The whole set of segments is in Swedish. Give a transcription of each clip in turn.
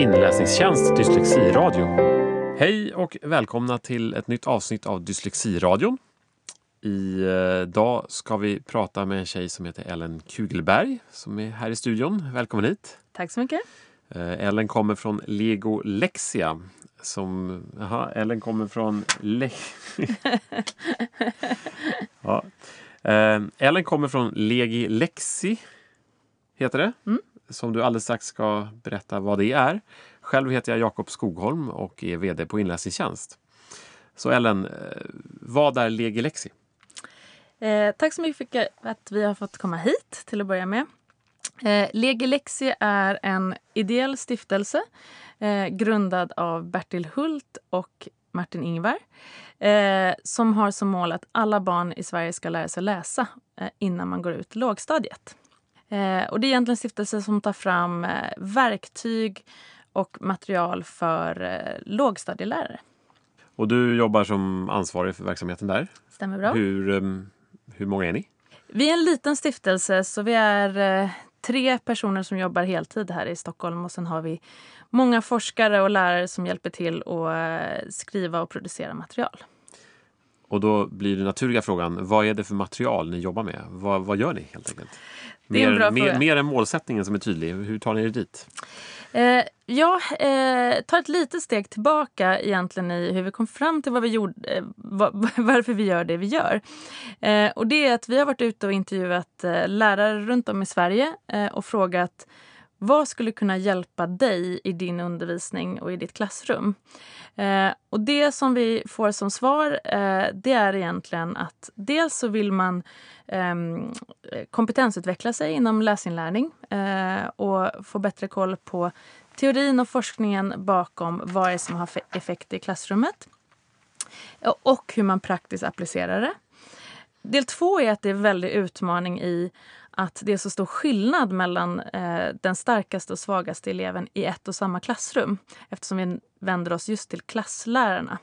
inläsningstjänst Dyslexiradio. Hej och välkomna till ett nytt avsnitt av Dyslexiradion. Idag ska vi prata med en tjej som heter Ellen Kugelberg som är här i studion. Välkommen hit! Tack så mycket! Eh, Ellen kommer från Lego Lexia. Som, aha, Ellen kommer från... Le ja. Eh, Ellen kommer från Legi Lexi, heter det. Mm. Som du alldeles strax ska berätta vad det är. Själv heter jag Jakob Skogholm och är VD på Inläsningstjänst. Så Ellen, eh, vad är Legi Lexi? Eh, tack så mycket för att vi har fått komma hit till att börja med. Eh, Legi Lexi är en ideell stiftelse eh, grundad av Bertil Hult och Martin Ingvar eh, som har som mål att alla barn i Sverige ska lära sig läsa eh, innan man går ut lågstadiet. Eh, och det är egentligen en stiftelse som tar fram eh, verktyg och material för eh, lågstadielärare. Och du jobbar som ansvarig för verksamheten där. Stämmer bra. Hur, ehm, hur många är ni? Vi är en liten stiftelse, så vi är eh, tre personer som jobbar heltid här i Stockholm. Och sen har vi många forskare och lärare som hjälper till att eh, skriva och producera material. Och då blir den naturliga frågan, vad är det för material ni jobbar med? Vad, vad gör ni helt enkelt? Mer, mer, mer än målsättningen som är tydlig. Hur tar ni er dit? Eh, jag eh, tar ett litet steg tillbaka egentligen i hur vi kom fram till vad vi gjorde, eh, va- varför vi gör det vi gör. Eh, och det är att vi har varit ute och intervjuat eh, lärare runt om i Sverige eh, och frågat vad skulle kunna hjälpa dig i din undervisning och i ditt klassrum? Eh, och det som vi får som svar eh, det är egentligen att dels så vill man eh, kompetensutveckla sig inom läsinlärning eh, och få bättre koll på teorin och forskningen bakom vad det är som har effekt i klassrummet eh, och hur man praktiskt applicerar det. Del två är att det är en väldig utmaning i att det är så stor skillnad mellan eh, den starkaste och svagaste eleven i ett och samma klassrum eftersom vi vänder oss just till klasslärarna.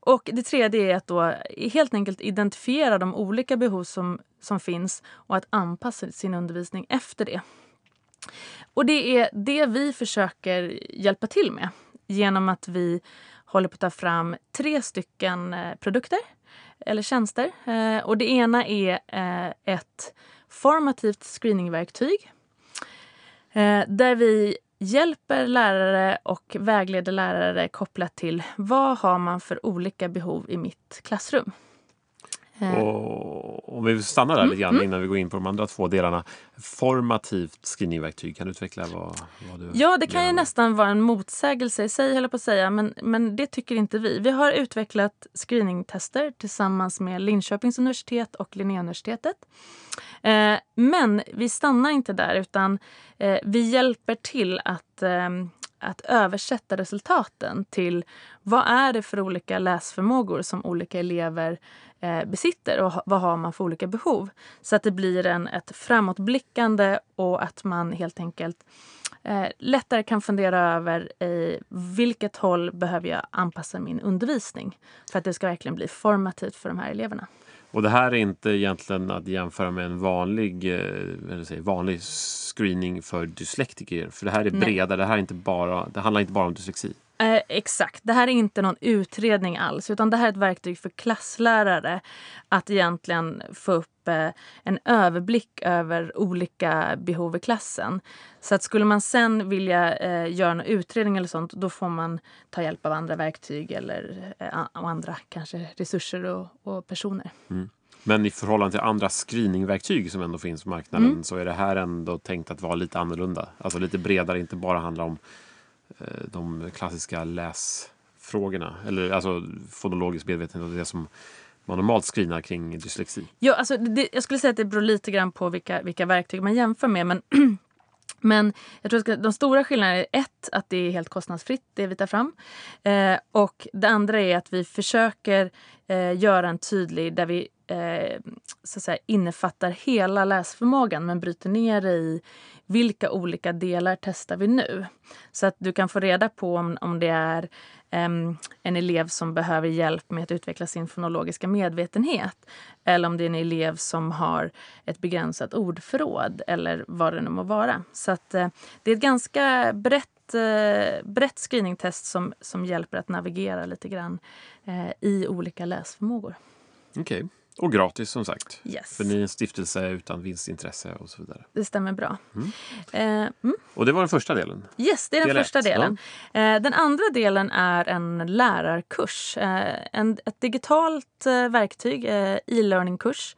Och det tredje är att då helt enkelt identifiera de olika behov som, som finns och att anpassa sin undervisning efter det. Och det är det vi försöker hjälpa till med genom att vi håller på att ta fram tre stycken eh, produkter eller tjänster. Eh, och det ena är eh, ett formativt screeningverktyg eh, där vi hjälper lärare och vägleder lärare kopplat till vad har man för olika behov i mitt klassrum. Eh, Och om vi stannar Mm, där lite grann innan vi går in på de andra två delarna. Formativt screeningverktyg, kan du utveckla vad, vad du Ja, det kan ju menar? nästan vara en motsägelse i sig, höll på att säga. Men, men det tycker inte vi. Vi har utvecklat screeningtester tillsammans med Linköpings universitet och Linnéuniversitetet. Eh, men vi stannar inte där, utan eh, vi hjälper till att, eh, att översätta resultaten till vad är det för olika läsförmågor som olika elever eh, besitter och vad har man för olika behov. Så att det blir en, ett framåtblickande och att man helt enkelt eh, lättare kan fundera över i vilket håll behöver jag anpassa min undervisning för att det ska verkligen bli formativt för de här eleverna. Och det här är inte egentligen att jämföra med en vanlig, eh, eller säger, vanlig screening för dyslektiker. För det här är bredare, det här är inte bara, det handlar inte bara om dyslexi. Eh, exakt. Det här är inte någon utredning alls utan det här är ett verktyg för klasslärare att egentligen få upp eh, en överblick över olika behov i klassen. Så att skulle man sen vilja eh, göra en utredning eller sånt då får man ta hjälp av andra verktyg eller eh, andra kanske resurser och, och personer. Men i förhållande till andra screeningverktyg som ändå finns på marknaden Mm. så är det här ändå tänkt att vara lite annorlunda. Alltså lite bredare, inte bara handla om eh, de klassiska läsfrågorna. Eller alltså fonologisk medvetenhet och det som man normalt screenar kring dyslexi. Ja, alltså det, jag skulle säga att det beror lite grann på vilka, vilka verktyg man jämför med. Men, men jag tror att de stora skillnaderna är ett, att det är helt kostnadsfritt det vi tar fram. Eh, och det andra är att vi försöker eh, göra en tydlig där vi eh, så att säga, innefattar hela läsförmågan men bryter ner det i vilka olika delar testar vi nu. Så att du kan få reda på om, om det är Ehm, en elev som behöver hjälp med att utveckla sin fonologiska medvetenhet eller om det är en elev som har ett begränsat ordförråd eller vad det nu må vara. Så att, eh, det är ett ganska brett eh, brett, screeningtest som, som hjälper att navigera lite grann eh, i olika läsförmågor. Okej. Och gratis som sagt. Yes. För ni är en stiftelse utan vinstintresse och så vidare. Det stämmer bra. Eh, mm. Och det var den första delen. Yes, det är den Del ett, första delen. Eh, den andra delen är en lärarkurs. Eh, en, ett digitalt verktyg, e-learningkurs.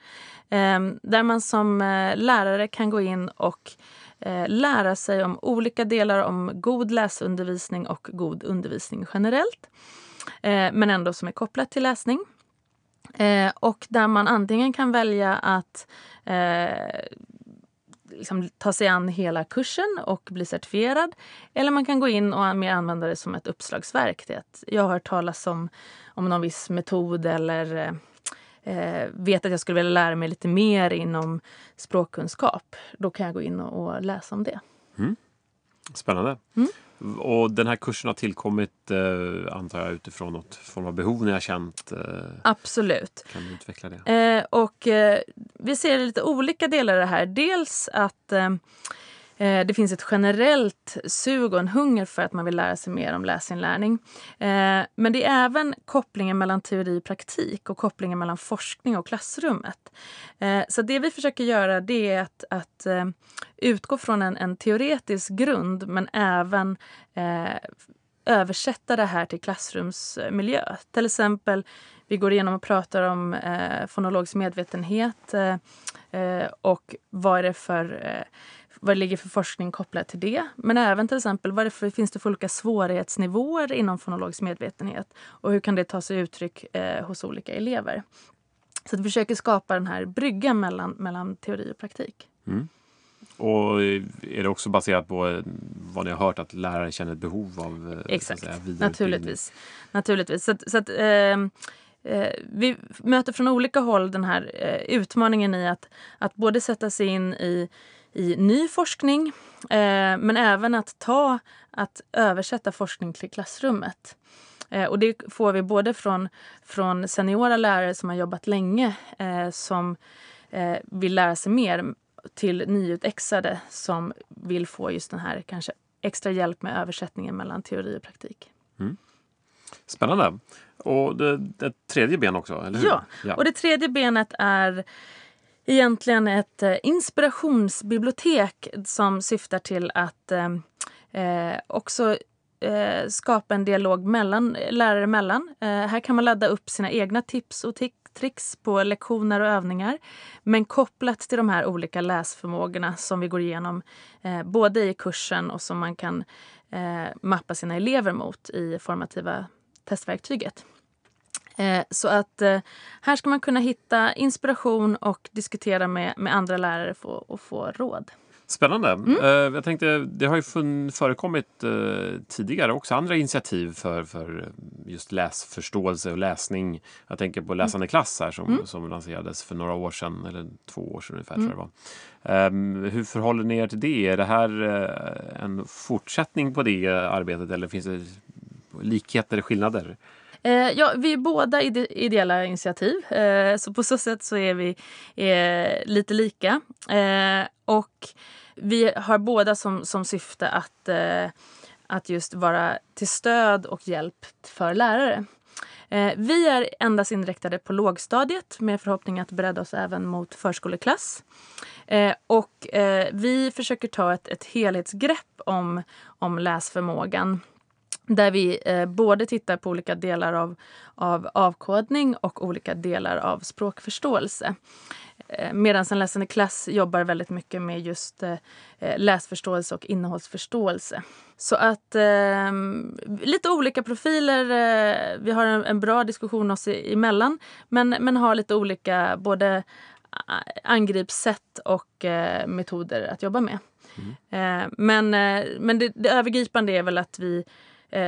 Eh, där man som lärare kan gå in och lära sig om olika delar om god läsundervisning och god undervisning generellt. Men ändå som är kopplat till läsning. Eh, och där man antingen kan välja att eh, liksom ta sig an hela kursen och bli certifierad. Eller man kan gå in och mer använda det som ett uppslagsverk. Det jag har hört talas om, om någon viss metod eller eh, vet att jag skulle vilja lära mig lite mer inom språkkunskap. Då kan jag gå in och, och läsa om det. Mm. Spännande. Mm. Och den här kursen har tillkommit, eh, antar jag, utifrån något form av behov ni har känt. Eh, Absolut. kan du utveckla det? Eh, och eh, vi ser lite olika delar i det här. Dels att eh, Eh, det finns ett generellt sug och en hunger för att man vill lära sig mer om läsinlärning. Eh, men det är även kopplingen mellan teori och praktik och kopplingen mellan forskning och klassrummet. Eh, så det vi försöker göra det är att, att utgå från en, en teoretisk grund men även översätta det här till klassrumsmiljö. Till exempel, vi går igenom och pratar om eh, fonologisk medvetenhet eh, och vad är det för eh, vad det ligger för forskning kopplat till det. Men även till exempel vad det för, finns det för olika svårighetsnivåer inom fonologisk medvetenhet och hur kan det ta sig uttryck eh, hos olika elever. Så att vi försöker skapa den här bryggan mellan, mellan teori och praktik. Och är det också baserat på eh, vad ni har hört att lärare känner ett behov av eh, Exakt, säga, naturligtvis. naturligtvis. Så att, så att, ehm, eh, vi möter från olika håll den här eh, utmaningen i att, att både sätta sig in i, i ny forskning eh, men även att ta att översätta forskning till klassrummet. Eh, och det får vi både från, från seniora lärare som har jobbat länge eh, som vill lära sig mer till nyutexade som vill få just den här kanske extra hjälp med översättningen mellan teori och praktik. Spännande. Och det, det tredje ben också, eller hur? Ja, och det tredje benet är egentligen ett eh, inspirationsbibliotek som syftar till att eh, eh, också eh, skapa en dialog mellan lärare emellan. Eh, här kan man ladda upp sina egna tips och tricks på lektioner och övningar. Men kopplat till de här olika läsförmågorna som vi går igenom eh, både i kursen och som man kan eh, mappa sina elever mot i formativa testverktyget. Eh, så att eh, här ska man kunna hitta inspiration och diskutera med, med andra lärare och få råd. Spännande. Mm. Eh, jag tänkte, det har ju förekommit tidigare också andra initiativ för, för just läsförståelse och läsning. Jag tänker på Läsande klass här som, Mm. som lanserades för några år sedan, eller två år sedan ungefär. Tror jag var. Ehm, hur förhåller ni er till det? Är det här en fortsättning på det arbetet eller finns det likheter och skillnader? Eh, ja, vi är båda ide ideella initiativ, eh, så på så sätt så är vi eh, lite lika. Eh, och vi har båda som, som syfte att, eh, att just vara till stöd och hjälp för lärare. Eh, vi är endast inriktade på lågstadiet med förhoppning att bredda oss även mot förskoleklass. Eh, och eh, vi försöker ta ett, ett helhetsgrepp om, om läsförmågan där vi eh, både tittar på olika delar av, av avkodning och olika delar av språkförståelse. Eh, Medan en läsande klass jobbar väldigt mycket med just eh, eh, läsförståelse och innehållsförståelse. Så att eh, lite olika profiler. Eh, vi har en, en bra diskussion oss i- emellan men, men har lite olika både a- angreppssätt och eh, metoder att jobba med. Eh, men eh, men det, det övergripande är väl att vi Eh,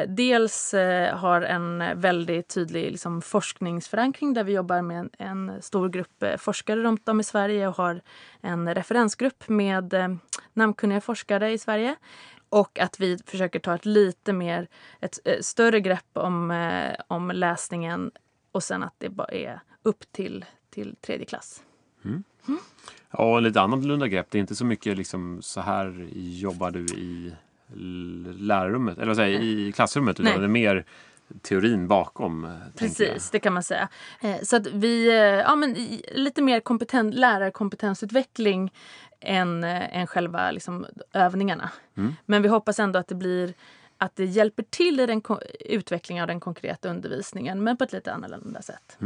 dels eh, har en väldigt tydlig liksom, forskningsförankring där vi jobbar med en, en stor grupp eh, forskare runt om i Sverige och har en referensgrupp med eh, namnkunniga forskare i Sverige. Och att vi försöker ta ett lite mer, ett eh, större grepp om, eh, om läsningen och sen att det bara är upp till, till tredje klass. Ja, och lite annorlunda grepp. Det är inte så mycket liksom så här jobbar du i lärarrummet, eller vad säger, i klassrummet utan Nej. det är mer teorin bakom. eh. Precis, det kan man säga. Eh, Så att vi, eh, ja men lite mer kompetent, lärarkompetensutveckling än, än själva liksom, övningarna. Mm. Men vi hoppas ändå att det blir att det hjälper till i den utvecklingen av den konkreta undervisningen men på ett lite annorlunda sätt.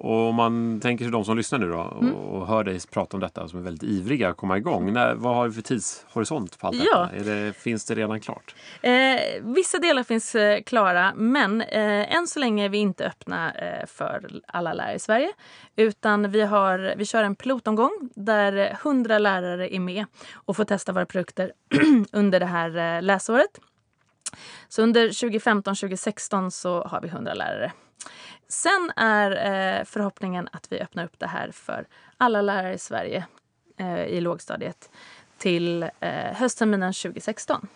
Och om man tänker sig de som lyssnar nu då och, Mm. och hör dig prata om detta som är väldigt ivriga att komma igång. När, vad har vi för tidshorisont på allt Ja. detta? Det, finns det redan klart? Eh, vissa delar finns eh, klara, men eh, än så länge är vi inte öppna eh, för alla lärare i Sverige. Utan vi, har, vi kör en pilotomgång där 100 lärare är med och får testa våra produkter under det här eh, läsåret. Så under 2015-2016 så har vi 100 lärare. Sen är eh, förhoppningen att vi öppnar upp det här för alla lärare i Sverige eh, i lågstadiet till eh, höstterminen 2016.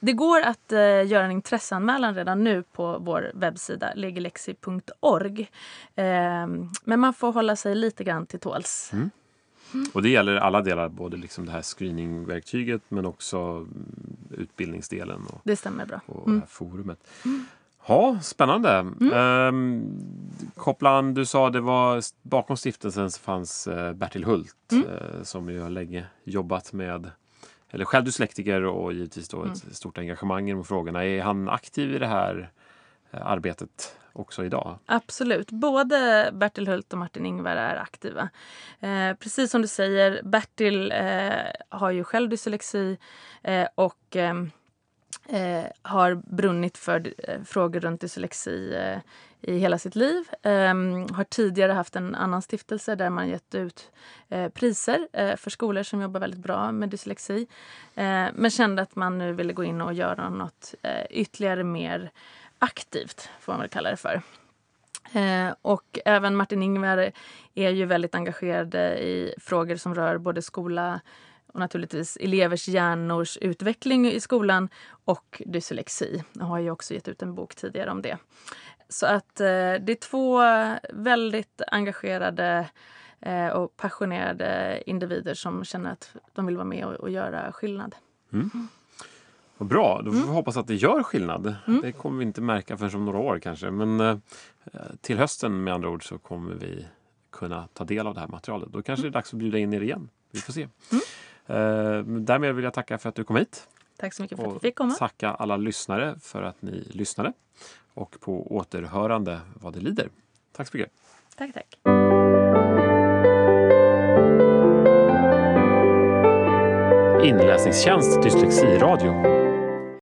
Det går att eh, göra en intresseanmälan redan nu på vår webbsida legilexi.org. Eh, men man får hålla sig lite grann till tåls. Och det gäller alla delar, både liksom det här screeningverktyget men också mm, utbildningsdelen och, Det stämmer bra. och här forumet. Ja, spännande. Ehm, koppla an, du sa det var bakom stiftelsen så fanns eh, Bertil Hult eh, som ju har länge jobbat med eller själv dyslektiker och givetvis då ett stort engagemang i de frågorna. Är han aktiv i det här eh, arbetet också idag? Absolut. Både Bertil Hult och Martin Ingvar är aktiva. Eh, precis som du säger, Bertil eh, har ju själv dyslexi eh, och eh, har brunnit för eh, frågor runt dyslexi eh, i hela sitt liv. Eh, har tidigare haft en annan stiftelse där man gett ut eh, priser eh, för skolor som jobbar väldigt bra med dyslexi. Eh, men kände att man nu ville gå in och göra något eh, ytterligare mer aktivt, får man väl kalla det för. Eh, och även Martin Ingvar är ju väldigt engagerad i frågor som rör både skola och naturligtvis elevers hjärnors utveckling i skolan och dyslexi. Jag har ju också gett ut en bok tidigare om det. Så att eh, det är två väldigt engagerade eh, och passionerade individer som känner att de vill vara med och, och göra skillnad. Vad bra, då får vi hoppas att det gör skillnad. Det kommer vi inte märka förrän om några år kanske. Men eh, till hösten med andra ord så kommer vi kunna ta del av det här materialet. Då kanske det är dags att bjuda in er igen. Vi får se. Eh, därmed vill jag tacka för att du kom hit. Tack så mycket för att Och vi fick komma. tacka alla lyssnare för att ni lyssnade. Och på återhörande vad det lider. Tack så mycket. Tack, tack. Inläsningstjänst Dyslexiradio